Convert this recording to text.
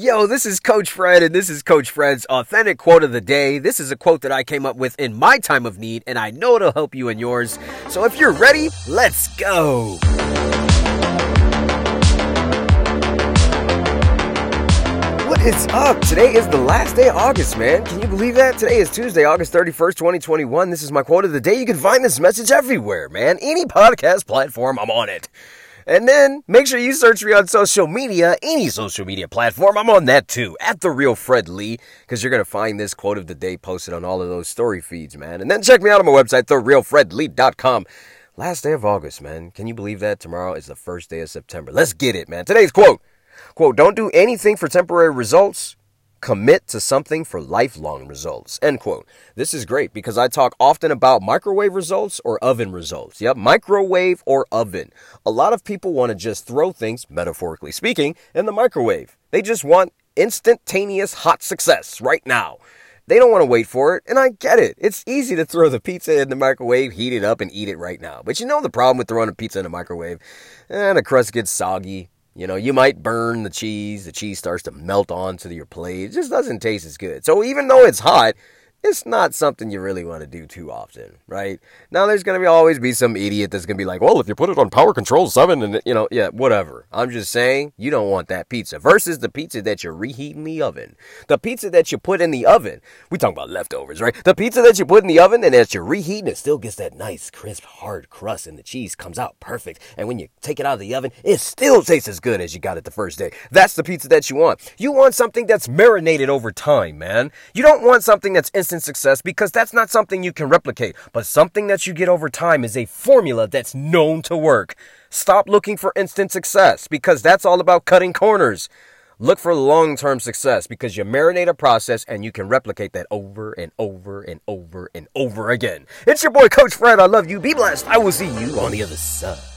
Yo, this is Coach Fred, and this is Coach Fred's authentic quote of the day. This is a quote that I came up with in my time of need, and I know it'll help you in yours. So if you're ready, let's go. What is up? Today is the last day of August, man. Can you believe that? Today is Tuesday, August 31st, 2021. This is my quote of the day. You can find this message everywhere, man. Any podcast platform, I'm on it. And then make sure you search me on social media, any social media platform. I'm on that too, at the real Fred Lee, because you're gonna find this quote of the day posted on all of those story feeds, man. And then check me out on my website, therealfredlee.com. Last day of August, man. Can you believe that? Tomorrow is the first day of September. Let's get it, man. Today's quote. Quote, don't do anything for temporary results. Commit to something for lifelong results. End quote. This is great because I talk often about microwave results or oven results. Yep, microwave or oven. A lot of people want to just throw things, metaphorically speaking, in the microwave. They just want instantaneous hot success right now. They don't want to wait for it, and I get it. It's easy to throw the pizza in the microwave, heat it up, and eat it right now. But you know the problem with throwing a pizza in the microwave? And the crust gets soggy, you know, you might burn the cheese. The cheese starts to melt onto your plate. It just doesn't taste as good. So even though it's hot, it's not something you really want to do too often, right? Now, there's going to be always be some idiot that's going to be like, well, if you put it on power control 7 and, you know, yeah, whatever. I'm just saying, you don't want that pizza versus the pizza that you reheat in the oven. The pizza that you put in the oven, we talking about leftovers, right? The pizza that you put in the oven and as you reheat and it still gets that nice, crisp, hard crust and the cheese comes out perfect. And when you take it out of the oven, it still tastes as good as you got it the first day. That's the pizza that you want. You want something that's marinated over time, man. You don't want something that's instant instant success because that's not something you can replicate, but something that you get over time is a formula that's known to work. Stop looking for instant success because that's all about cutting corners. Look for long term success because you marinate a process and you can replicate that over and over and over and over again. It's your boy, Coach Fred. I love you. Be blessed. I will see you on the other side.